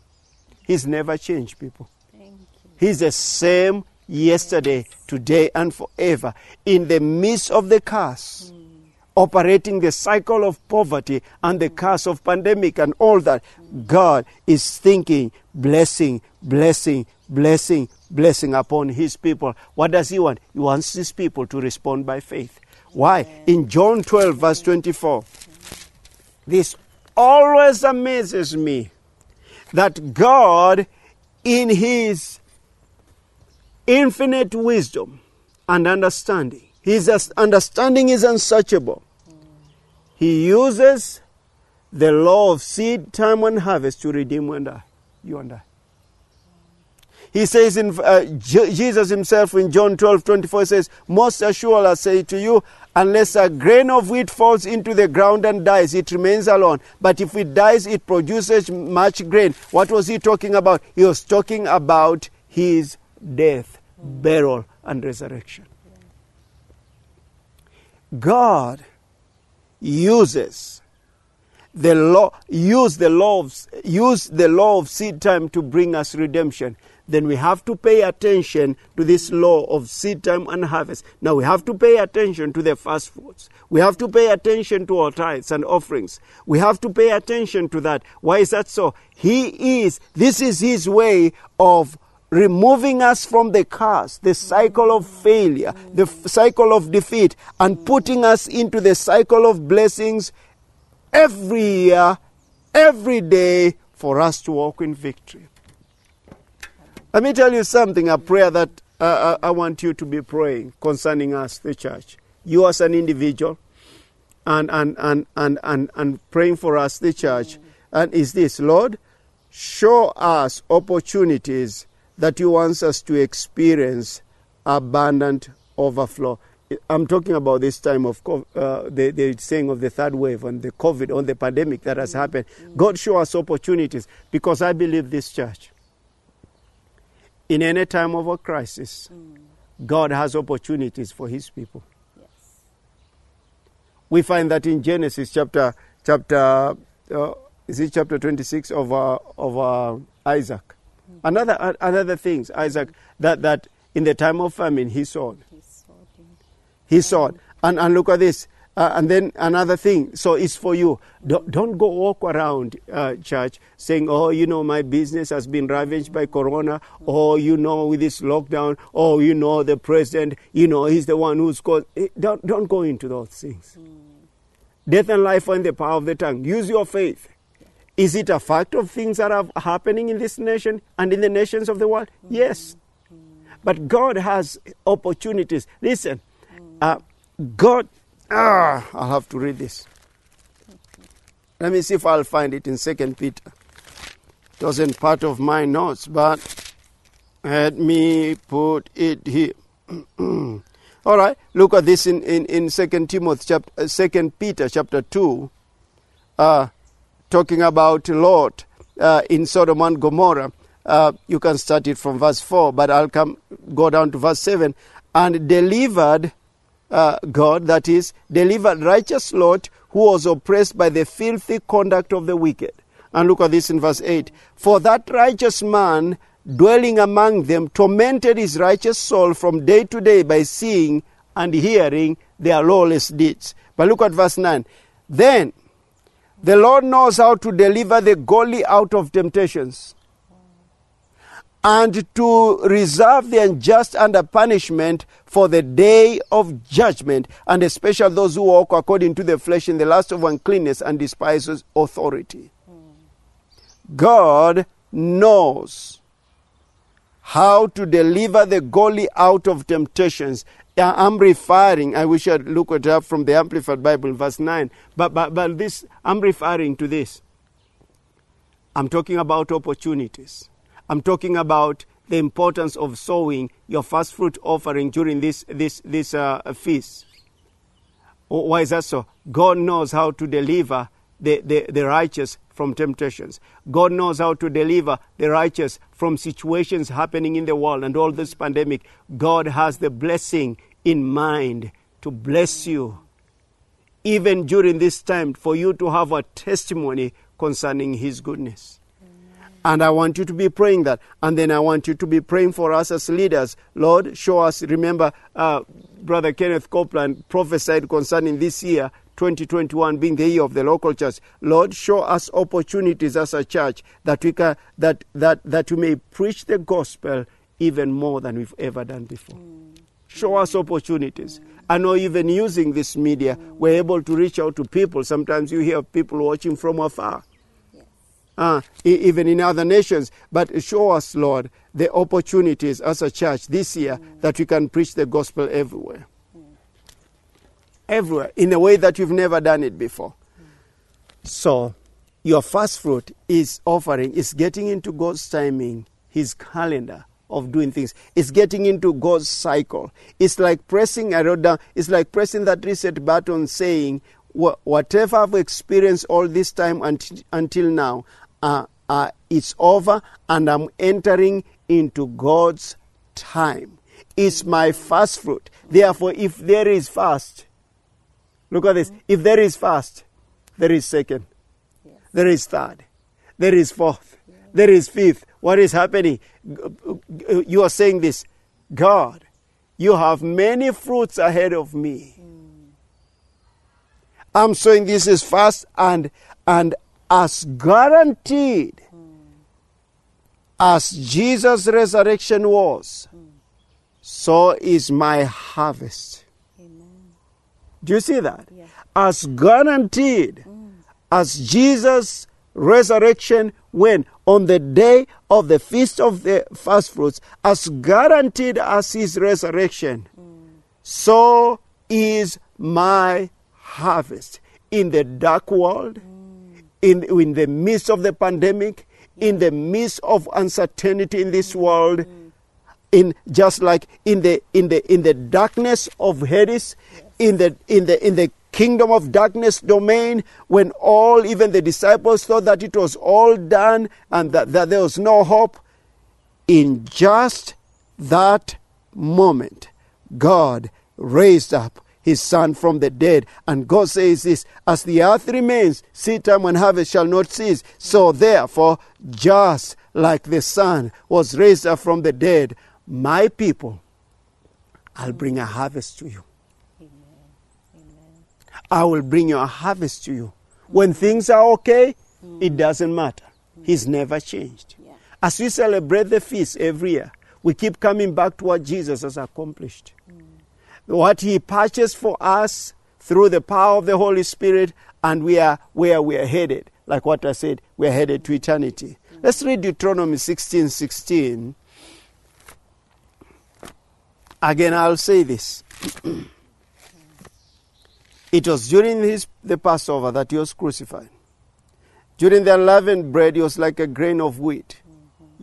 He's never changed, people. He's the same yesterday, today, and forever. In the midst of the curse, mm. operating the cycle of poverty and the curse of pandemic and all that, God is thinking blessing, blessing, blessing, blessing upon His people. What does He want? He wants His people to respond by faith. Why? In John 12, verse 24, this always amazes me that God, in His infinite wisdom and understanding, His understanding is unsearchable. He uses the law of seed, time, and harvest to redeem I. You and I. He says in uh, Je- Jesus himself in John 12 24 he says, Most assuredly I say to you, unless a grain of wheat falls into the ground and dies, it remains alone. But if it dies, it produces much grain. What was he talking about? He was talking about his death, burial, and resurrection. God uses the law use the law of, use the law of seed time to bring us redemption. Then we have to pay attention to this law of seed time and harvest. Now we have to pay attention to the first fruits. We have to pay attention to our tithes and offerings. We have to pay attention to that. Why is that so? He is this is his way of removing us from the curse, the cycle of failure, the f- cycle of defeat, and putting us into the cycle of blessings every year, every day for us to walk in victory. Let me tell you something, a prayer that uh, I want you to be praying concerning us, the church. You as an individual, and, and, and, and, and, and praying for us, the church, and is this Lord, show us opportunities that you want us to experience abundant overflow. I'm talking about this time of uh, the, the saying of the third wave and the COVID, on the pandemic that has happened. God show us opportunities because I believe this church. In any time of a crisis, God has opportunities for His people. Yes. We find that in Genesis chapter chapter uh, is it chapter 26 of uh, of uh, Isaac. Another uh, another things Isaac that that in the time of famine he sowed. He him. He sowed. And, and look at this. Uh, and then another thing, so it's for you. Don't, don't go walk around uh, church saying, oh, you know, my business has been ravaged by corona, or you know, with this lockdown, or you know, the president, you know, he's the one who's caused. Eh, Don't, don't go into those things. Death and life are in the power of the tongue. Use your faith. Is it a fact of things that are happening in this nation and in the nations of the world? Yes. But God has opportunities. Listen, uh, God, ah, I'll have to read this. Let me see if I'll find it in Second Peter. It wasn't part of my notes, but let me put it here. All right, look at this in, in, in Second Timothy chapter uh, Second Peter chapter two, uh, talking about Lot uh, in Sodom and Gomorrah. Uh, you can start it from verse four, but I'll come go down to verse seven. And delivered uh, God, that is, delivered righteous Lot, who was oppressed by the filthy conduct of the wicked. And look at this in verse 8. For that righteous man dwelling among them tormented his righteous soul from day to day by seeing and hearing their lawless deeds. But look at verse 9. Then the Lord knows how to deliver the godly out of temptations and to reserve the unjust under punishment for the day of judgment, and especially those who walk according to the flesh in the lust of uncleanness and despises authority. God knows how to deliver the godly out of temptations. I'm referring, I wish I'd look it up from the Amplified Bible, verse 9. But, but, but this, I'm referring to this. I'm talking about opportunities. I'm talking about the importance of sowing your first fruit offering during this, this, this uh, feast. Why is that so? God knows how to deliver the, the, the righteous from temptations. God knows how to deliver the righteous from situations happening in the world and all this pandemic. God has the blessing in mind to bless you, even during this time, for you to have a testimony concerning His goodness. And I want you to be praying that. And then I want you to be praying for us as leaders. Lord, show us. Remember, uh, Brother Kenneth Copeland prophesied concerning this year, 2021 being the year of the local church. Lord, show us opportunities as a church that we can, that, that, that we may preach the gospel even more than we've ever done before. Show us opportunities. I know even using this media, we're able to reach out to people. Sometimes you hear people watching from afar uh, even in other nations. But show us, Lord, the opportunities as a church this year that we can preach the gospel everywhere. Everywhere, in a way that you've never done it before. So, your first fruit is offering, is getting into God's timing, His calendar of doing things. It's getting into God's cycle. It's like pressing, I wrote down, it's like pressing that reset button saying, whatever I've experienced all this time unt- until now, uh, uh, it's over and I'm entering into God's time. It's my first fruit. Therefore, if there is fast, look at this. If there is fast, there is second, Yes. there is third, there is fourth, there is fifth. What is happening? You are saying this God, you have many fruits ahead of me. Mm. I'm saying this is fast and and as guaranteed mm. as Jesus' resurrection was, mm. so is my harvest. Do you see that? As guaranteed mm. as Jesus' resurrection when? On the day of the feast of the first fruits, as guaranteed as his resurrection, mm. so is my harvest. In the dark world, mm. in, in the midst of the pandemic, in the midst of uncertainty in this world, in just like in the in the in the darkness of Hades, in the in the in the kingdom of darkness domain, when all even the disciples thought that it was all done and that, that there was no hope, in just that moment, God raised up his son from the dead. And God says this as the earth remains, seed time and harvest shall not cease. So therefore, just like the son was raised up from the dead, my people, I'll bring a harvest to you. Amen. Amen. I will bring you a harvest to you. When mm. things are okay, mm. it doesn't matter. He's mm. never changed. Yeah. As we celebrate the feast every year, we keep coming back to what Jesus has accomplished. What he purchased for us through the power of the Holy Spirit, and we are where we are headed. Like what I said, we are headed to eternity. Let's read Deuteronomy 16 16. Again, I'll say this. it was during his, the Passover that he was crucified. During the unleavened bread, he was like a grain of wheat.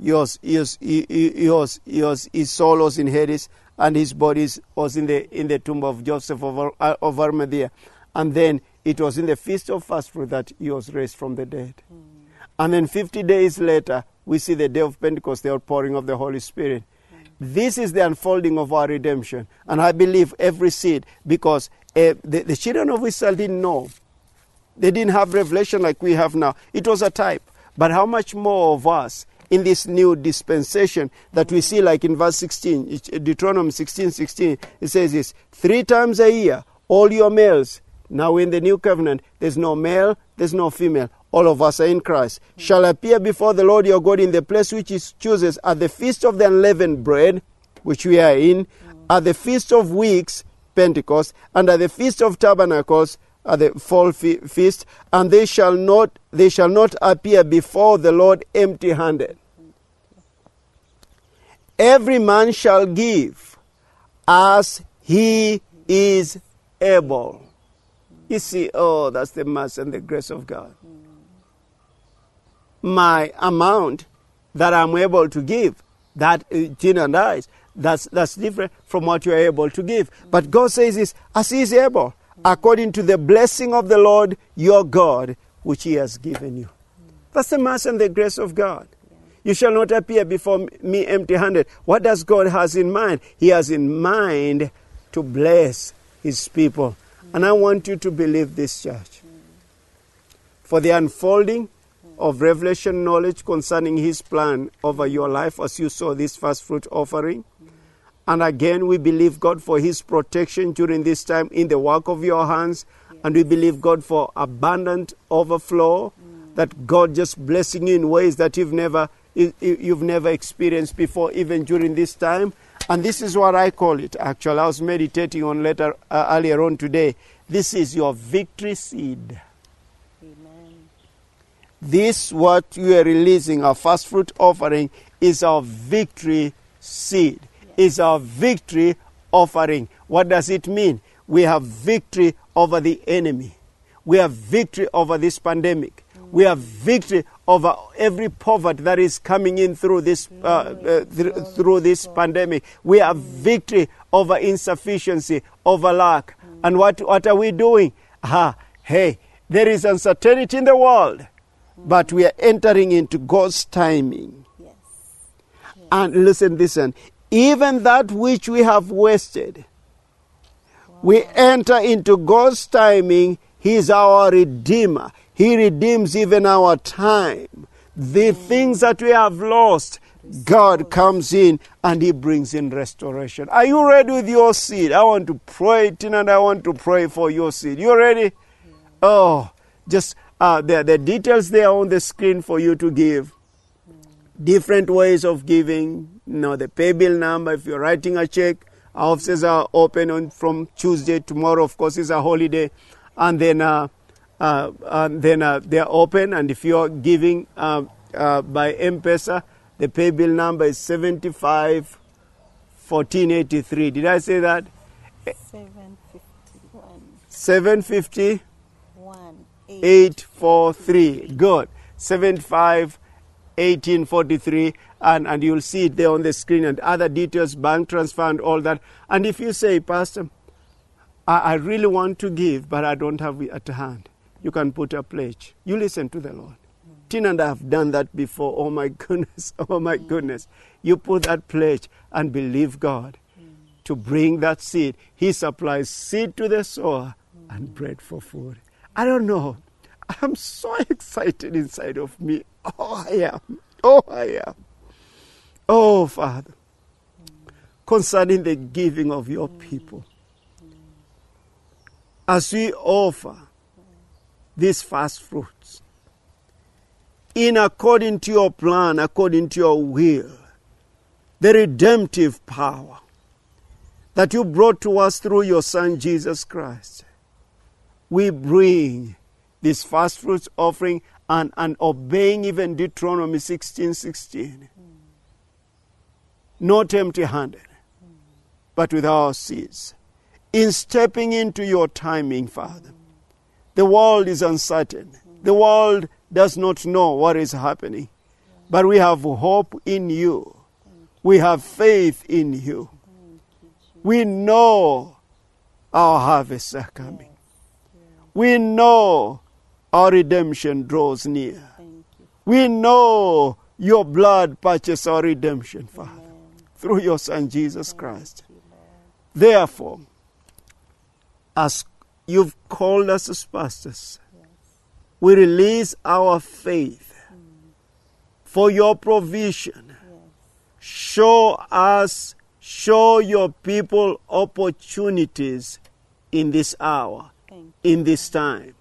He was, he was, he, he, was, he was, his soul was in Hades, and his body was in the, in the tomb of Joseph of, uh, of Arimathea. And then it was in the feast of first fruit that he was raised from the dead. And then 50 days later, we see the day of Pentecost, the outpouring of the Holy Spirit. This is the unfolding of our redemption. And I believe every seed, because uh, the, the children of Israel didn't know. They didn't have revelation like we have now. It was a type. But how much more of us in this new dispensation that we see, like in verse 16, Deuteronomy 16 16, it says this three times a year, all your males. Now in the new covenant, there's no male, there's no female. All of us are in Christ. Shall appear before the Lord your God in the place which he chooses at the feast of the unleavened bread, which we are in, at the feast of weeks, Pentecost, and at the feast of tabernacles, at the fall fe- feast, and they shall not they shall not appear before the Lord empty-handed. Every man shall give as he is able. You see, oh, that's the mercy and the grace of God. My amount that I'm able to give, that uh, Tina and I, that's, that's different from what you are able to give. But God says this, as He is able, according to the blessing of the Lord your God, which He has given you. That's the mercy and the grace of God. You shall not appear before me empty handed. What does God has in mind? He has in mind to bless his people. And I want you to believe this, church. For the unfolding of revelation knowledge concerning his plan over your life as you saw this first fruit offering. And again, we believe God for his protection during this time in the work of your hands. And we believe God for abundant overflow, that God just blessing you in ways that you've never you- you- you've never experienced before, even during this time. And this is what I call it. Actually, I was meditating on later uh, earlier on today. This is your victory seed. This what you are releasing, our first fruit offering, is our victory seed. Is our victory offering. What does it mean? We have victory over the enemy. We have victory over this pandemic. We have victory over every poverty that is coming in through this uh, uh, thr- through this pandemic. We have victory over insufficiency, over lack. And what what are we doing? Ah, hey, there is uncertainty in the world, but we are entering into God's timing. Yes. And listen, listen. Even that which we have wasted, we enter into God's timing. He's our Redeemer. He redeems even our time. The things that we have lost, God comes in and He brings in restoration. Are you ready with your seed? I want to pray, Tina, and I want to pray for your seed. You ready? Oh, just uh, the, the details there on the screen for you to give. Different ways of giving. You know, the pay bill number. If you're writing a check, our offices are open on from Tuesday. Tomorrow, of course, is a holiday, and then uh, uh, and then uh, they're open. And if you're giving uh, uh, by M-Pesa, the pay bill number is 75 1483. Did I say that? 751. 750 One, 843. Good. 75 1843. And, and you'll see it there on the screen and other details, bank transfer, and all that. And if you say, Pastor, I, I really want to give, but I don't have it at hand, you can put a pledge. You listen to the Lord. Tina and I have done that before. Oh my goodness. Oh my goodness. You put that pledge and believe God to bring that seed. He supplies seed to the sower and bread for food. I don't know. I'm so excited inside of me. Oh, I am. Oh, I am. Oh, Father, concerning the giving of your people, as we offer these fast fruits, in according to your plan, according to your will, the redemptive power that you brought to us through your Son Jesus Christ, we bring this first fruits offering and, and obeying even Deuteronomy 16 16. Not empty handed, but with our seeds. In stepping into your timing, Father, the world is uncertain. The world does not know what is happening. But we have hope in you. We have faith in you. We know our harvests are coming. We know our redemption draws near. We know your blood purchased our redemption, Father, Amen. through your Son Jesus Christ. You, Therefore, as you've called us as pastors, Yes. we release our faith mm. for your provision. Yes. Show us, show your people opportunities in this hour, Thank. In this time.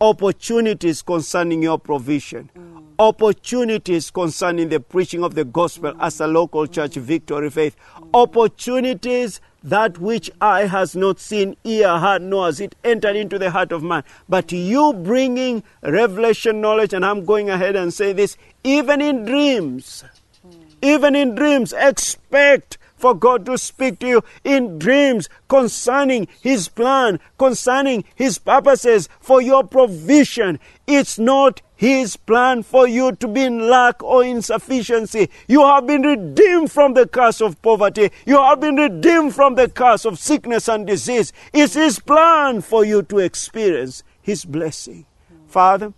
Opportunities concerning your provision. Mm. Opportunities concerning the preaching of the gospel as a local mm. church, Victory Faith. Opportunities that which eye has not seen, ear heard, nor has it entered into the heart of man. But you bringing revelation knowledge, and I'm going ahead and say this, even in dreams, mm. even in dreams, expect for God to speak to you in dreams concerning His plan, concerning His purposes for your provision. It's not His plan for you to be in lack or insufficiency. You have been redeemed from the curse of poverty. You have been redeemed from the curse of sickness and disease. It's His plan for you to experience His blessing. Father,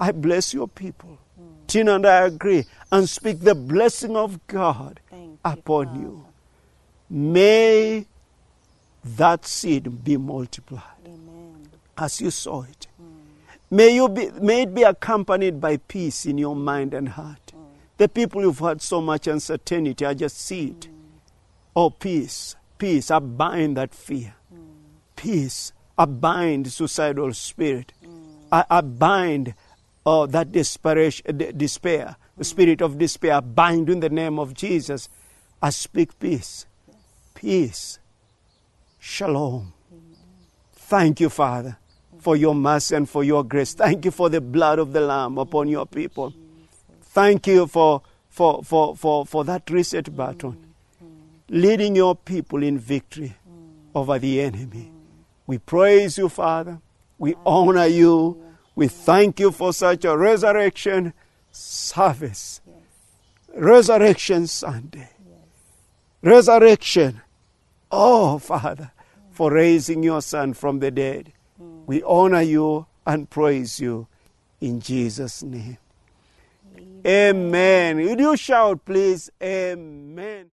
I bless your people. Tina and I agree and speak the blessing of God upon you. May that seed be multiplied Amen. as you saw it. May, you be, may it be accompanied by peace in your mind and heart. Mm. The people who've had so much uncertainty, I just see it. Mm. Oh, peace, peace, I bind that fear. Mm. Peace, I bind suicidal spirit. I, I bind oh, that desperation, eh, de- despair, the spirit of despair. I bind in the name of Jesus. I speak peace. Peace. Shalom. Thank you, Father, for your mercy and for your grace. Thank you for the blood of the Lamb upon your people. Thank you for, for, for, for, for that reset button, leading your people in victory over the enemy. We praise you, Father. We honor you. We thank you for such a resurrection service. Resurrection Sunday. Resurrection. Oh, Father, for raising your Son from the dead. We honor you and praise you in Jesus' name. Amen. Would you shout, please? Amen.